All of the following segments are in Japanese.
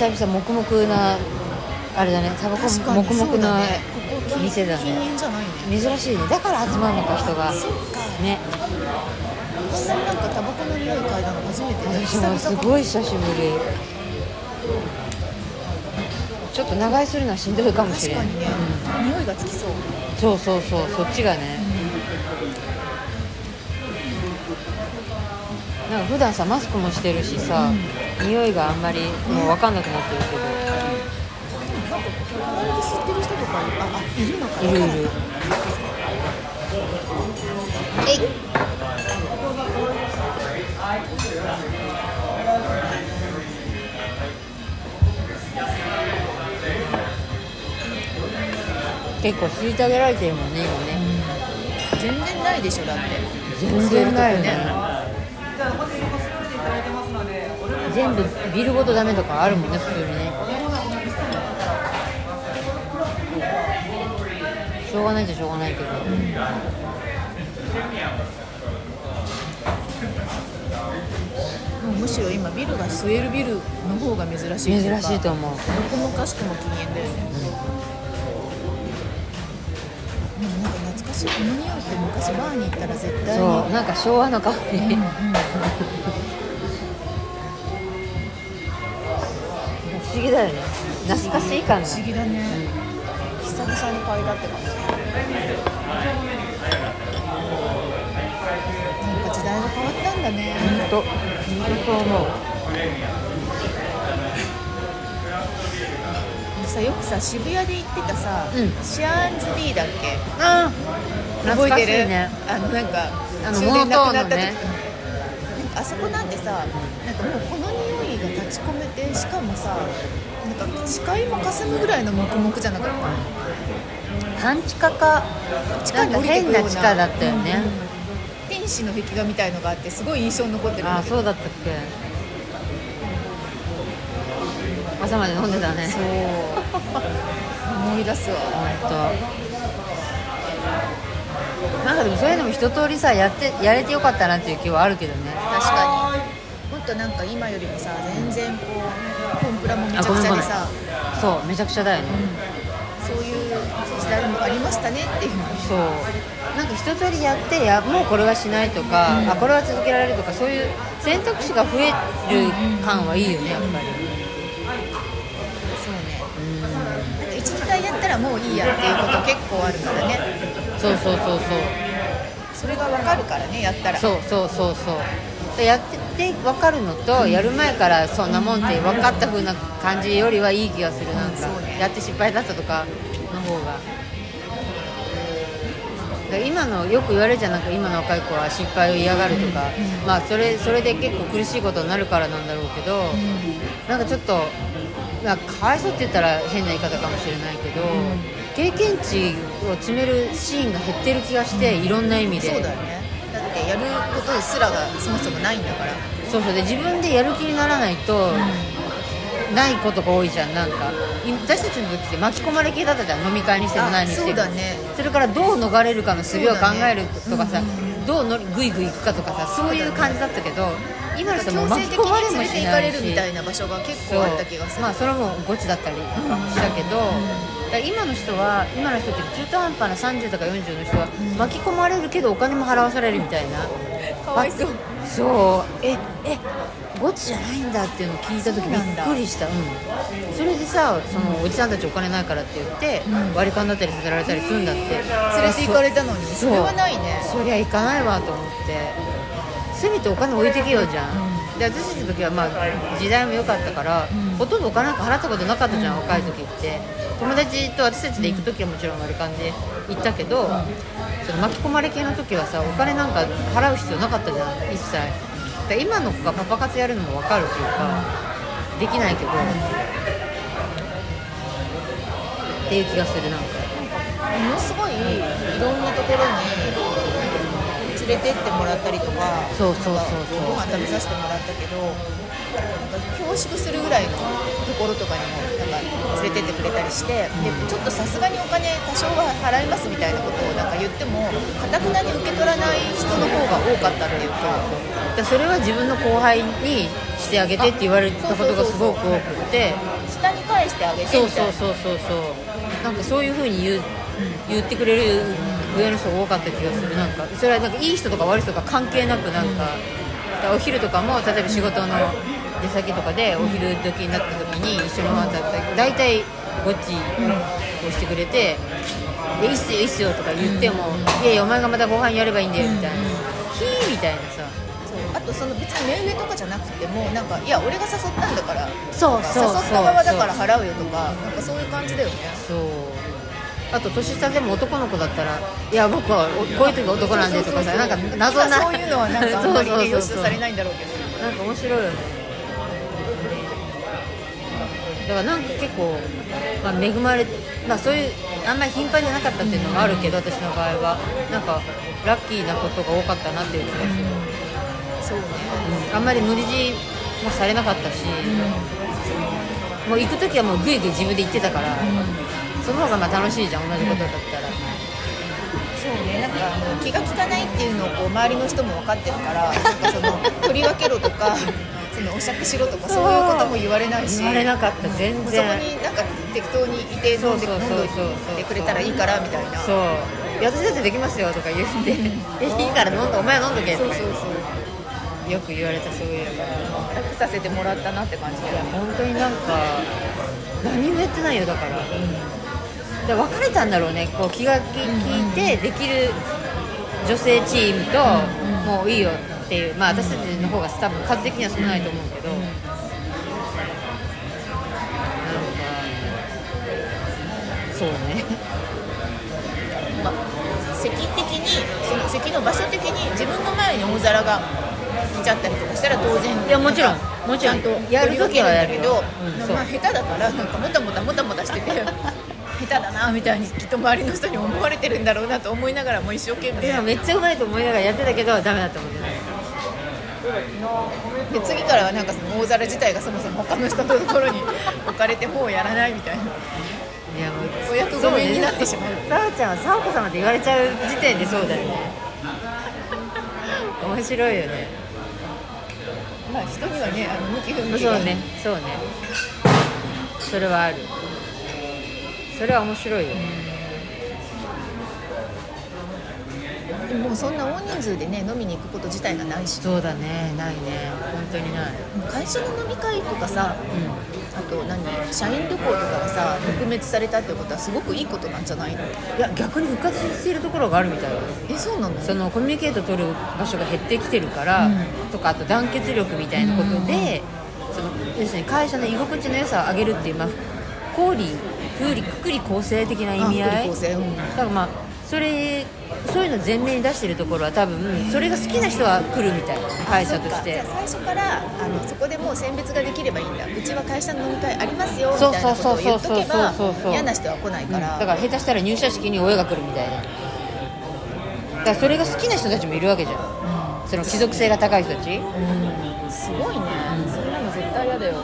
久々黙々なあれだね。タバコ黙々なね。店だね。珍しいね。だから集まるのか人が。ねこんなになんかタバコの匂い嗅いだの初めてで私もすいごい久しぶり。ちょっと長居するのはしんどいかもしれない確かにね、匂いがつきそう。そうそうそう。そっちがねなんか普段さマスクもしてるしさ、匂いがあんまりもう分かんなくなってるけど、隣で吸ってる人とかああいるのかいるいる。えい。結構虐げられてるもんね今ね。全然ないでしょだって。全然ないよね。吸全部ビルごとダメとかあるもんね普通にね。しょうがないっちゃしょうがないけど、もうむしろ今ビルが吸えるビルの方が珍しい珍しいと思う。どこもかしくも禁煙だよね、でなんか懐かしいこの匂いって昔バーに行ったら絶対に。そうなんか昭和の香り、うんうん不思議だよね。懐かしい感不じ思議だね、久々に嗅いだって感じ。なんか時代が変わったんだね。本当。本当そう思うさよくさ渋谷で行ってたさ、うん。シアンズ D だっけ？あ覚えてる？ねあのなんかあの終電なくなった時。モノトーンのね。うんあそこなんてさなんかもうこの匂いが立ち込めてしかもさなんか視界も霞むぐらいの黙々じゃなかった？半地下か地下に降りてくような。変な地下だったよね、天使の壁画みたいのがあってすごい印象に残ってるんああだけど。そうだったっけ朝まで飲んでたね。そう。思い出すわ。本当。なんかでもそういうのも一通りさやってやれてよかったなっていう気はあるけどね。確かに。もっとなんか今よりもさ全然こうコンプラもめちゃくちゃでさ。そうめちゃくちゃだよね、そういう時代もありましたねっていう。そう。なんか一通りやってやもうこれはしないとか、あこれは続けられるとかそういう選択肢が増える感はいいよねやっぱりもういいやっていうこと結構あるからね。そうそうそうそう。それが分かるからねやったら。そうそうそうそう。でやってて分かるのと、やる前からそんなもんって分かった風な感じよりはいい気がする。なんか、やって失敗だったとかの方が。で今のよく言われるじゃんなんか今の若い子は失敗を嫌がるとか、まあそれそれで結構苦しいことになるからなんだろうけど、なんかちょっとなんかかわいそうって言ったら変な言い方かもしれないけど、経験値を詰めるシーンが減ってる気がして、いろんな意味で。そうだよね。だってやることですらがそもそもないんだから。そうそう。で自分でやる気にならないと、ないことが多いじゃん。なんかい私たちの時って巻き込まれ系だったじゃん。飲み会にしてもあ何にしても。そうだね。それからどう逃れるかの術を考えるとかさ、そうだね。どうのグイグイ行くかとかさそういう感じだったけど今の人も強巻制的にき込まれもしてないし。れるみたいな場所が結構あった気がするまあそれもゴチだったりしたけど、だから今の人は今の人って中途半端な30とか40の人は巻き込まれるけどお金も払わされるみたいな。かわいそう。そう。ええゴチじゃないんだっていうのを聞いた時びっくりした。うんそれでさそのおじさんたちお金ないからって言って、うん。割り勘だったりさせられたりするんだって。連れて行かれたのに。それはないね。そりゃ行かないわと思ってせめてお金置いてけよじゃん、で私たちの時はまあ時代も良かったから、ん。ほとんどお金なんか払ったことなかったじゃん、若い時って。友達と私たちで行く時はもちろん割り勘で行ったけど、その巻き込まれ系の時はさお金なんか払う必要なかったじゃん一切。だ今の子がパパ活やるのも分かるっていうか、できないけど、っていう気がするなんか。ものすごいいろんなところに連れてってもらったりとかそうそうそうそう。ご飯食べさせてもらったけどなんか恐縮するぐらいのところとかにもなんか連れてってくれたりしてでちょっとさすがにお金多少は払いますみたいなことをなんか言ってもかたくなに受け取らない人の方が多かったっていうか。だそれは自分の後輩にししてあげてって言われたことがすごく多くて。下に返してあげてそうみたいな。そうそうそうそうなんかそういうふうに言う言ってくれる上の人が多かった気がする。なんかそれはなんかいい人とか悪い人とか関係なくなんか、お昼とかも例えば仕事の出先とかでお昼時になった時に一緒にご飯食べたら大体ごっちをしてくれて「いいっすよいいっすよ」とか言っても「いやいやお前がまたご飯やればいいんだよ」みたいな「ひー」みたいなさ。あとその別に目上とかじゃなくてもなんかいや俺が誘ったんだからそうそうそう。誘った側だから払うよとかなんかそういう感じだよね。そうあと年下でも男の子だったら「いや僕はおこういう時男なんで」とかさなんか謎な。そういうのはなんかあんまりね良しとされないんだろうけど。なんか面白いよね。だからなんか結構、まあ、恵まれまあそういうあんまり頻繁じゃなかったっていうのもあるけど、私の場合は。なんかラッキーなことが多かったなっていう気がする、そうね。うん。あんまり無理強いもされなかったし、もう行く時はもうグイグイ自分で行ってたから、その方がまあ楽しいじゃん同じことだったら、そうねなんかあの気が利かないっていうのをこう周りの人も分かってるからなんかその取り分けろとか そのお酌しろとかそう。いうことも言われないし言われなかった全そこ然になんか適当にいて飲んで飲んてくれたらいいからみたいな。そう。私だってできますよとか言ってえいいから飲んでお前は飲んどけとかそうそうそう。よく言われたそういえば楽させてもらったなって感じだよね。本当になんか何もやってないよだから,、で別れたんだろうね。こう気が利いてできる女性チームと、もういいよっていうまあ私たちの方が多分数的には少ないと思うけど、そうね。まあ席的にその席の場所的に自分の前に大皿が来ちゃったりとかしたら当然いやもちろんもちろん。ちゃんとやる時はやるけどよ、うんまあ、下手だからなんかもたもたもたもたしてて下手だなみたいにきっと周りの人に思われてるんだろうなと思いながらもう一生懸命。いやめっちゃうまいと思いながらやってたけどダメだったもんねで次からはなんかその大皿自体がそもそも他の人のところに置かれてもうやらないみたいな。いやもうお役御免になってしまう。さあちゃんはさあこ様って言われちゃう時点でそうだよね。面白いよね。まあ人にはねあの向き不向きが。そうねそうね。それはあるそれは面白いよでももうそんな大人数でね飲みに行くこと自体がないし。そうだね。ないね。本当にない。会社の飲み会とかさうあと何社員旅行とかがさ撲滅されたってことはすごくいいことなんじゃないの？んいや逆に復活しているところがあるみたいよ。えそうなの？そのコミュニケート取る場所が減ってきてるから、うん。とかあと団結力みたいなことで、その要するに会社の居心地の良さを上げるっていう、まあ、公理風理くくり構成的な意味合い？だからまあそれそういうの前面に出してるところは多分それが好きな人は来るみたいな会社として。最初からあのそこでもう選別ができればいいんだ。うちは会社の飲み会ありますよみたいなことを言っとけばそうそうそうそう。そう嫌な人は来ないから、だから下手したら入社式に親が来るみたいな。だからそれが好きな人たちもいるわけじゃん。その貴族性が高い人たち。うん。すごいね、そんなの絶対嫌だよ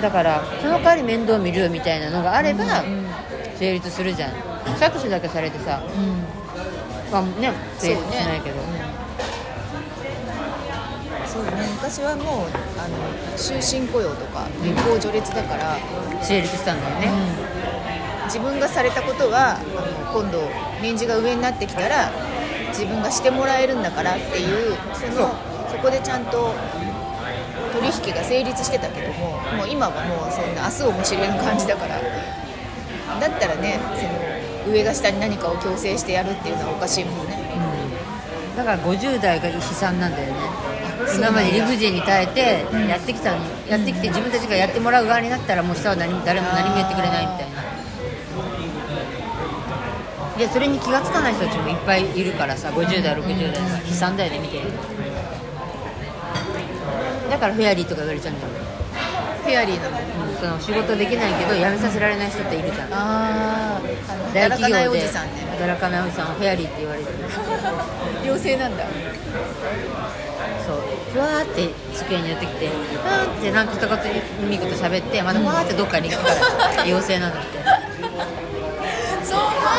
だからその代わり面倒見るよみたいなのがあればうん成立するじゃん。搾取だけされてさ、まあね、成立しないけど、そうね。昔はもうあの終身雇用とか年功序列だから、成立したんだよね、自分がされたことはあの今度年次が上になってきたら自分がしてもらえるんだからっていうそのそこでちゃんと取引が成立してたけどももう今はもうそんな明日をも知れぬ感じだから。だったらねその上が下に何かを強制してやるっていうのはおかしいもんね。うん。だから50代が悲惨なんだよね。今まで理不尽に耐えてやってきたのに、やってきて自分たちがやってもらう側になったらもう下は何も誰も何もやってくれないみたいな。でそれに気が付かない人たちもいっぱいいるからさ50代60代が悲惨だよね見て。るだからフェアリーとか言われちゃうんだよ、フェアリーなの。うん、その仕事できないけど辞めさせられない人っているじゃん。ああ大さんね働かないおじさんはフェアリーって言われてる。良性なんだ。そう。ふわーって机に寄ってきてふわーってなんか一言いいこと喋ってまたふわーってどっかに行くから。妖精なんだって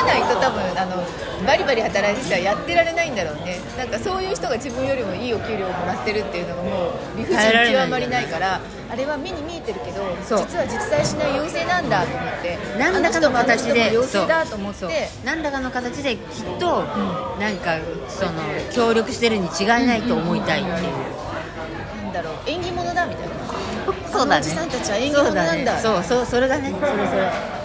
わわないと多分あのバリバリ働いてたらやってられないんだろうね。なんかそういう人が自分よりもいいお給料をもらってるっていうのがもう理不尽極まりないからあれは目に見えてるけど実は実在しない妖精なんだと思って何らかの形で妖精だと思って。何らかの形できっと、なんかその協力してるに違いないと思いたいっていう、なんだろう。縁起物だみたいな。そうだね。おじさんたちは縁起物なんだ。そう,、そうそうそれだね。それそれ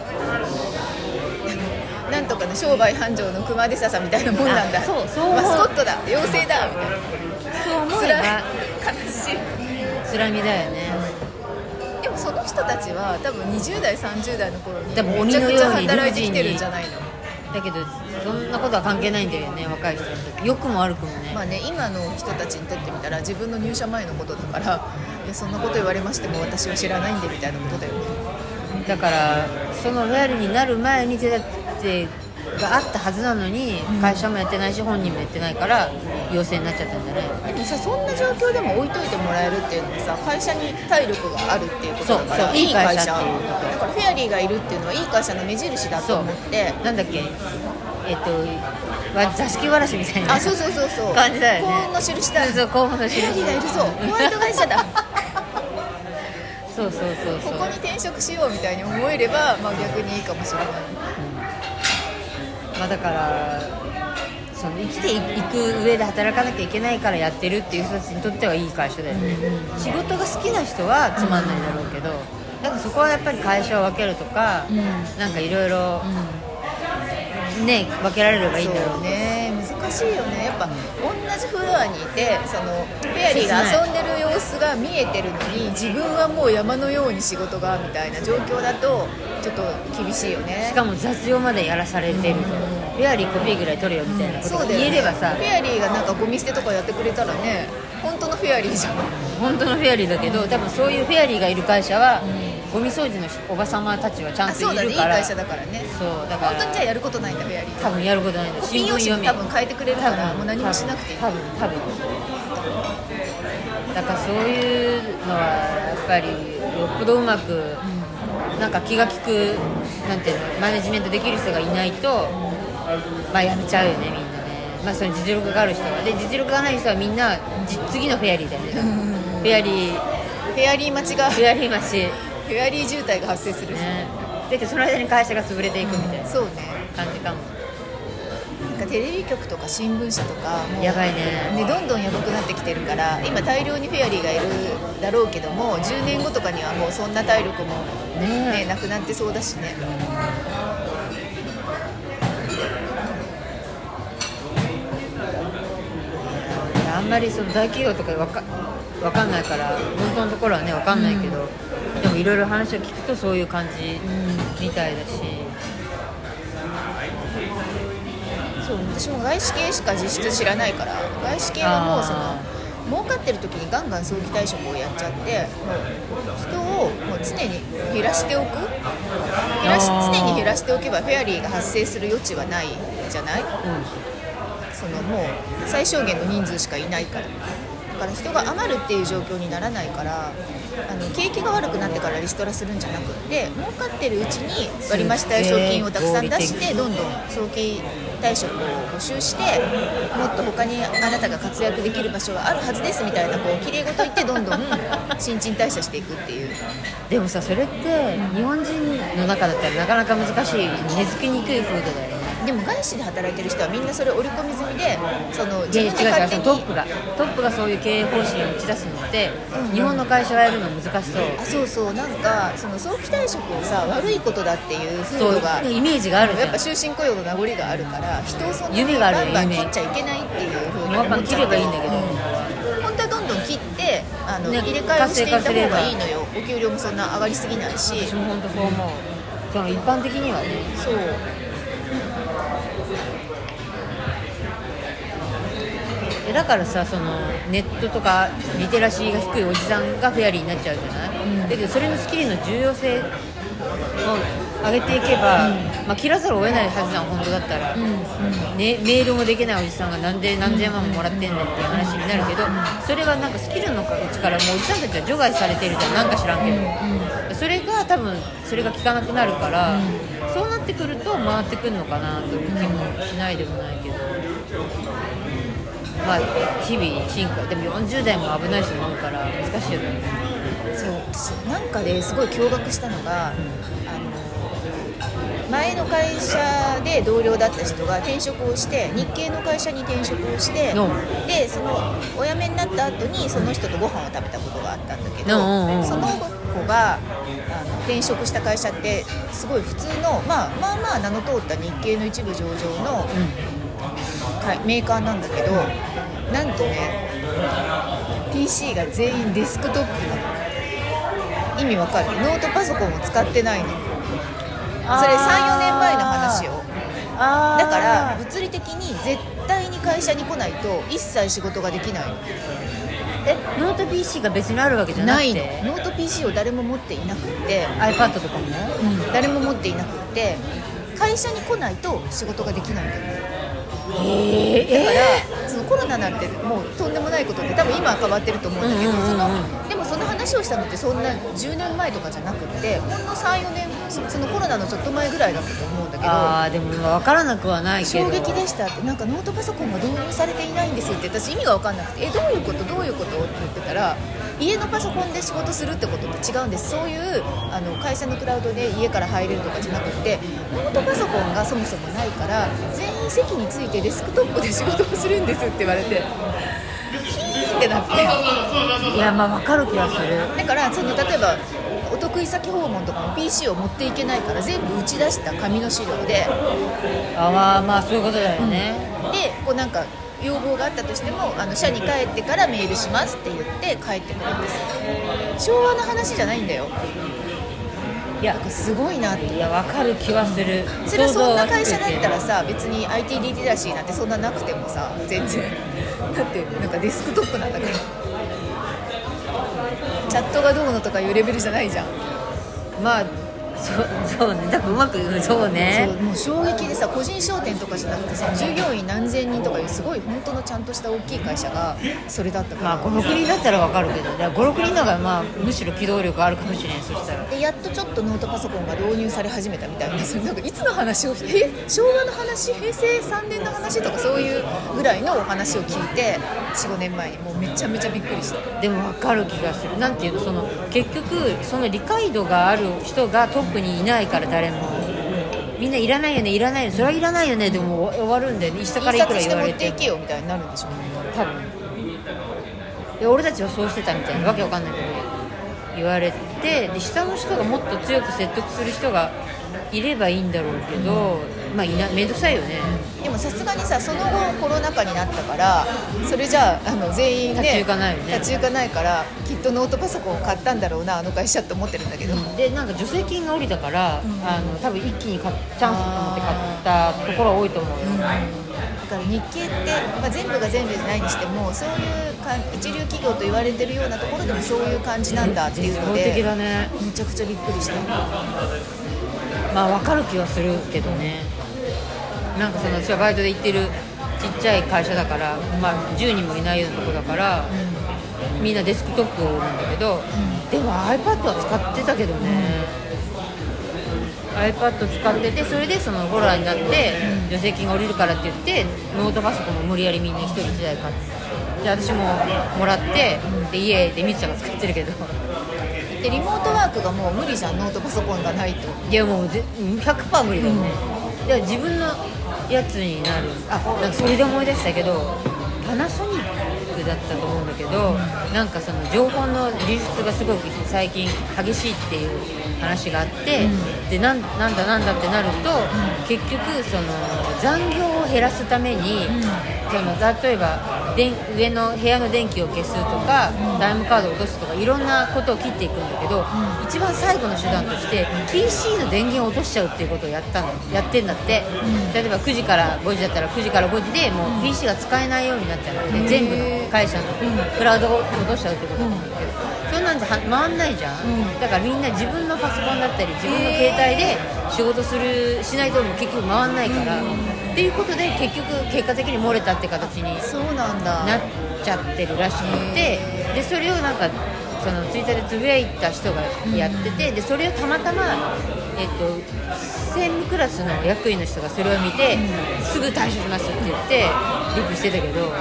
なんとかの商売繁盛の熊手笹みたいなもんなんだ。あそうそうマスコットだ。妖精だ。みたいなそう思えば悲しいつらみだよね。でもその人たちは多分20代30代の頃にめちゃくちゃ働いてきてるんじゃないの。だけどそんなことは関係ないんだよね若い人にとって。良くも悪くもね、まあね今の人たちにとってみたら自分の入社前のことだからいやそんなこと言われましても私は知らないんでみたいなことだよね。だからそのフェアリーになる前に手立てがあったはずなのに、会社もやってないし本人もやってないから陽性になっちゃったんじゃないでもさそんな状況でも置いといてもらえるっていうのはさ会社に体力があるっていうことだからそうそういい会社。だからフェアリーがいるっていうのはいい会社の目印だと思って。なんだっけ？えっとわ座敷わらしみたいなあそうそうそうそう。感じだよね。幸運の印だそう幸運のフ印ェアリーがいるぞ。ホワイト会社だ。そうそうそうそう。ここに転職しようみたいに思えれば、まあ、逆にいいかもしれないまあだからその生きていく上で働かなきゃいけないからやってるっていう人たちにとってはいい会社だよね、仕事が好きな人はつまんないだろうけど、だからそこはやっぱり会社を分けるとか、なんかいろいろね分けられればいいんだろうねね難しいよね。やっぱ同じフロアにいてそのフェアリーが遊んでる様子が見えてるのに自分はもう山のように仕事がみたいな状況だとちょっと厳しいよね。しかも雑用までやらされてると、フェアリーコピーぐらい取れよみたいなこと言えればさ、フェアリーがなんかゴミ捨てとかやってくれたらね本当のフェアリーじゃん。本当のフェアリーだけど多分そういうフェアリーがいる会社は、ゴミ掃除のおばさまたちはちゃんとあそうだねいいいるから。会社だからねそうだから。本当にじゃあやることないんだフェアリー多分やることないんだコピー用紙も多分変えてくれるからもう何もしなくていい。多分多分。だからそういうのはやっぱりよっぽどうまく、なんか気が利くなんていうのマネジメントできる人がいないと、まあやめちゃうよねみんなね。まあその実力がある人は。で実力がない人はみんなじ次のフェアリーだよね。フェアリー。フェアリー待ちが。フェアリー待ちフェアリー渋滞が発生する、ね。だけどその間に会社が潰れていくみたいなそうね。感じかも。なんかテレビ局とか新聞社とかやばいね。ねどんどんやばくなってきてるから今大量にフェアリーがいるだろうけども10年後とかにはもうそんな体力も、ね。ねなくなってそうだしねんまりその大企業とかわかわかんないから本当のところはねわかんないけど、でもいろいろ話を聞くとそういう感じみたいだし、そう私も外資系しか実質知らないから外資系はもうそあの儲かってる時にガンガン早期退職をやっちゃってもう人をもう常に減らしておく？減らし常に減らしておけばフェアリーが発生する余地はないじゃない？そのもう最小限の人数しかいないからだから人が余るっていう状況にならないからあの景気が悪くなってからリストラするんじゃなくって儲かってるうちに割増退職金をたくさん出してどんどん早期退職を募集してもっと他にあなたが活躍できる場所があるはずですみたいなこう綺麗事言ってどんどん新陳代謝していくっていう。でもさそれって日本人の中だったらなかなか難しい。根付きにくい風土だよねでも外資で働いてる人はみんなそれ織り込み済みでその自分で勝手にのトップがトップがそういう経営方針を打ち出すのって、日本の会社がやるの難しそう。あそうそう。なんかその早期退職をさ悪いことだっていう風そう土がイメージがあるやっぱ終身雇用の名残があるから人をそんなに夢があるよバンバン夢切っちゃいけないっていう風にバンバン切れ思っちゃうばいいんだけど、うん本当はどんどん切ってあの、ね入れ替えをしていった方がいいのよ。お給料もそんな上がりすぎないし。私も本当そう思う。その一般的にはね。そうだからさそのネットとかリテラシーが低いおじさんがフェアリーになっちゃうじゃない、だけどそれのスキルの重要性を上げていけば、まあ、切らざるを得ないはずじゃん本当だったら、ね、メールもできないおじさんがなんで何千万ももらってんねんっていう話になるけど、それはなんかスキルのうちからもうおじさんたちは除外されてるじゃん。なんか知らんけど、それが多分それが効かなくなるから、そうなってくると回ってくるのかなという気もしないでもないけど、まあ日々進化でも40代も危ない人もいるから難しいよね。そう私なんかですごい驚愕したのが、あの前の会社で同僚だった人が転職をして日系の会社に転職をして、うんでそのお辞めになった後にその人とご飯を食べたことがあったんだけど、うんうんうん。その子があの転職した会社ってすごい普通の、まあ、まあまあ名の通った日系の一部上場のかメーカーなんだけどなんとね PC が全員デスクトップなの。意味わかる？ノートパソコンを使ってないの。それ34年前の話よ。だから物理的に絶対に会社に来ないと一切仕事ができないの。えノート PC が別にあるわけじゃないて？の。ノート PC を誰も持っていなくって。iPad とかも？誰も持っていなくって。会社に来ないと仕事ができないんだよへだからそのコロナなんてもうとんでもないことで多分今は変わってると思うんだけど、そのでもその話をしたのってそんな10年前とかじゃなくってほんの34年そのコロナのちょっと前ぐらいだったと思うんだけどああでも分からなくはないけど。衝撃でしたってなんかノートパソコンが導入されていないんですって私意味が分かんなくてえどういうことどういうことって言ってたら家のパソコンで仕事するってことって違うんです。そういうあの会社のクラウドで家から入れるとかじゃなくてノートパソコンがそもそもないから全員席についてデスクトップで仕事をするんですって言われて。ヒーンってなって。いやまあ分かる気がする。だからその例えばお得意先訪問とかも PC を持っていけないから全部打ち出した紙の資料で。あまあまあそういうことだよね、でこうなんか要望があったとしてもあの社に帰ってからメールしますって言って帰ってくるんです。昭和の話じゃないんだよいやすごいなっていや分かる気はする。それはそんな会社だったらささ別に IT リテラシーなんてそんななくてもさ全然。だってなんかデスクトップなんだから。チャットがどうのとかいうレベルじゃないじゃん。まあそうそうね。多分うまくそうね。そうもう衝撃でさ個人商店とかじゃなくてさ従業員何千人とかいうすごい本当のちゃんとした大きい会社がそれだったから、まあ56人だったら分かるけど。56人の方がまあむしろ機動力あるかもしれんそしたら。でやっとちょっとノートパソコンが導入され始めたみたいなそれなんかいつの話をえ昭和の話？平成3年の話？とかそういうぐらいのお話を聞いて45年前にもうめちゃめちゃびっくりした。でも分かる気がする。なんていうのその結局その理解度がある人がトップにいないから誰も。みんないらないよねいらないよねそれはいらないよねでも終わるんだよね下からいくら印刷して持ってい言われてもけよみたいになるんでしょうね。多分。で俺たちはそうしてたみたいなわけわかんないけど言われてで下の人がもっと強く説得する人がいればいいんだろうけど、まあいな面倒くさいよね。でもさすがにさその後コロナ禍になったからそれじゃああの全員ね立ち行かないよね。立ち行かないからきっとノートパソコンを買ったんだろうなあの会社って思ってるんだけど、でなんか助成金が下りたから、あの多分一気に買っチャンスと思って買ったところは多いと思うよ、だから日系って、まあ、全部が全部じゃないにしてもそういうか一流企業と言われてるようなところでもそういう感じなんだっていうのでだね。めちゃくちゃびっくりしたまあ分かる気はするけどね。なんかその私はバイトで行ってるちっちゃい会社だから、まあ、10人もいないようなとこだから、みんなデスクトップなんだけど、でも iPad は使ってたけどね、iPad 使っててそれでそのホラーになって助成金が下りるからって言ってノートパソコンも無理やりみんな1人1台買ってで私ももらってで家でみつちゃんが使ってるけどでリモートワークがもう無理じゃんノートパソコンがないと。いやもうぜ100%無理だよね、で自分のやつになる。あなんかそれで思い出したけどパナソニックだったと思うんだけど、なんかその情報の流出がすごく最近激しいっていう話があって、でなんなんだなんだってなると、結局その残業を減らすために、その例えば電上の部屋の電気を消すとか、タイムカードを落とすとかいろんなことを切っていくんだけど、一番最後の手段として PC の電源を落としちゃうっていうことをやったの。やってんだって、例えば9時から5時だったら9時から5時でもう PC が使えないようになっちゃうので、全部の会社のクラウドを落としちゃうってことなんだけど、そんなんじゃは回んないじゃん、だからみんな自分のパソコンだったり自分の携帯で仕事するしないともう結局回んないから、っていうことで結局結果的に漏れたって形にそうなんだ。なっちゃってるらしくてでそれをなんかそのツイッターでつぶやいた人がやってて、でそれをたまたま、えっと、専務クラスの役員の人がそれを見て、すぐ対処しますって言ってリップしてたけど。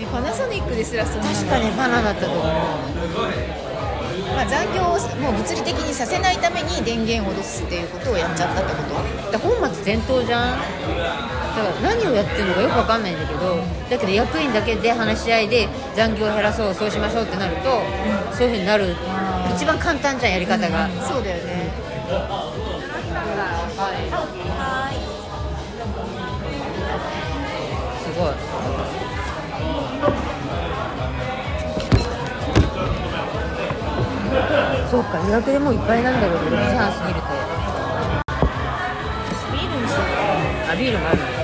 えパナソニックですらそんなの？確かねバナだったと思うまあ、残業をもう物理的にさせないために電源を落とすっていうことをやっちゃったってこと？だ本末転倒じゃん。だから何をやってるのかよくわかんないんだけどだけど役員だけで話し合いで残業を減らそうそうしましょうってなると、そういうふうになる。一番簡単じゃんやり方が、そうだよね。すごいそうか予約でもういっぱいなんだろうけど2時半過ぎると。ビールにしようか。あビールもあるの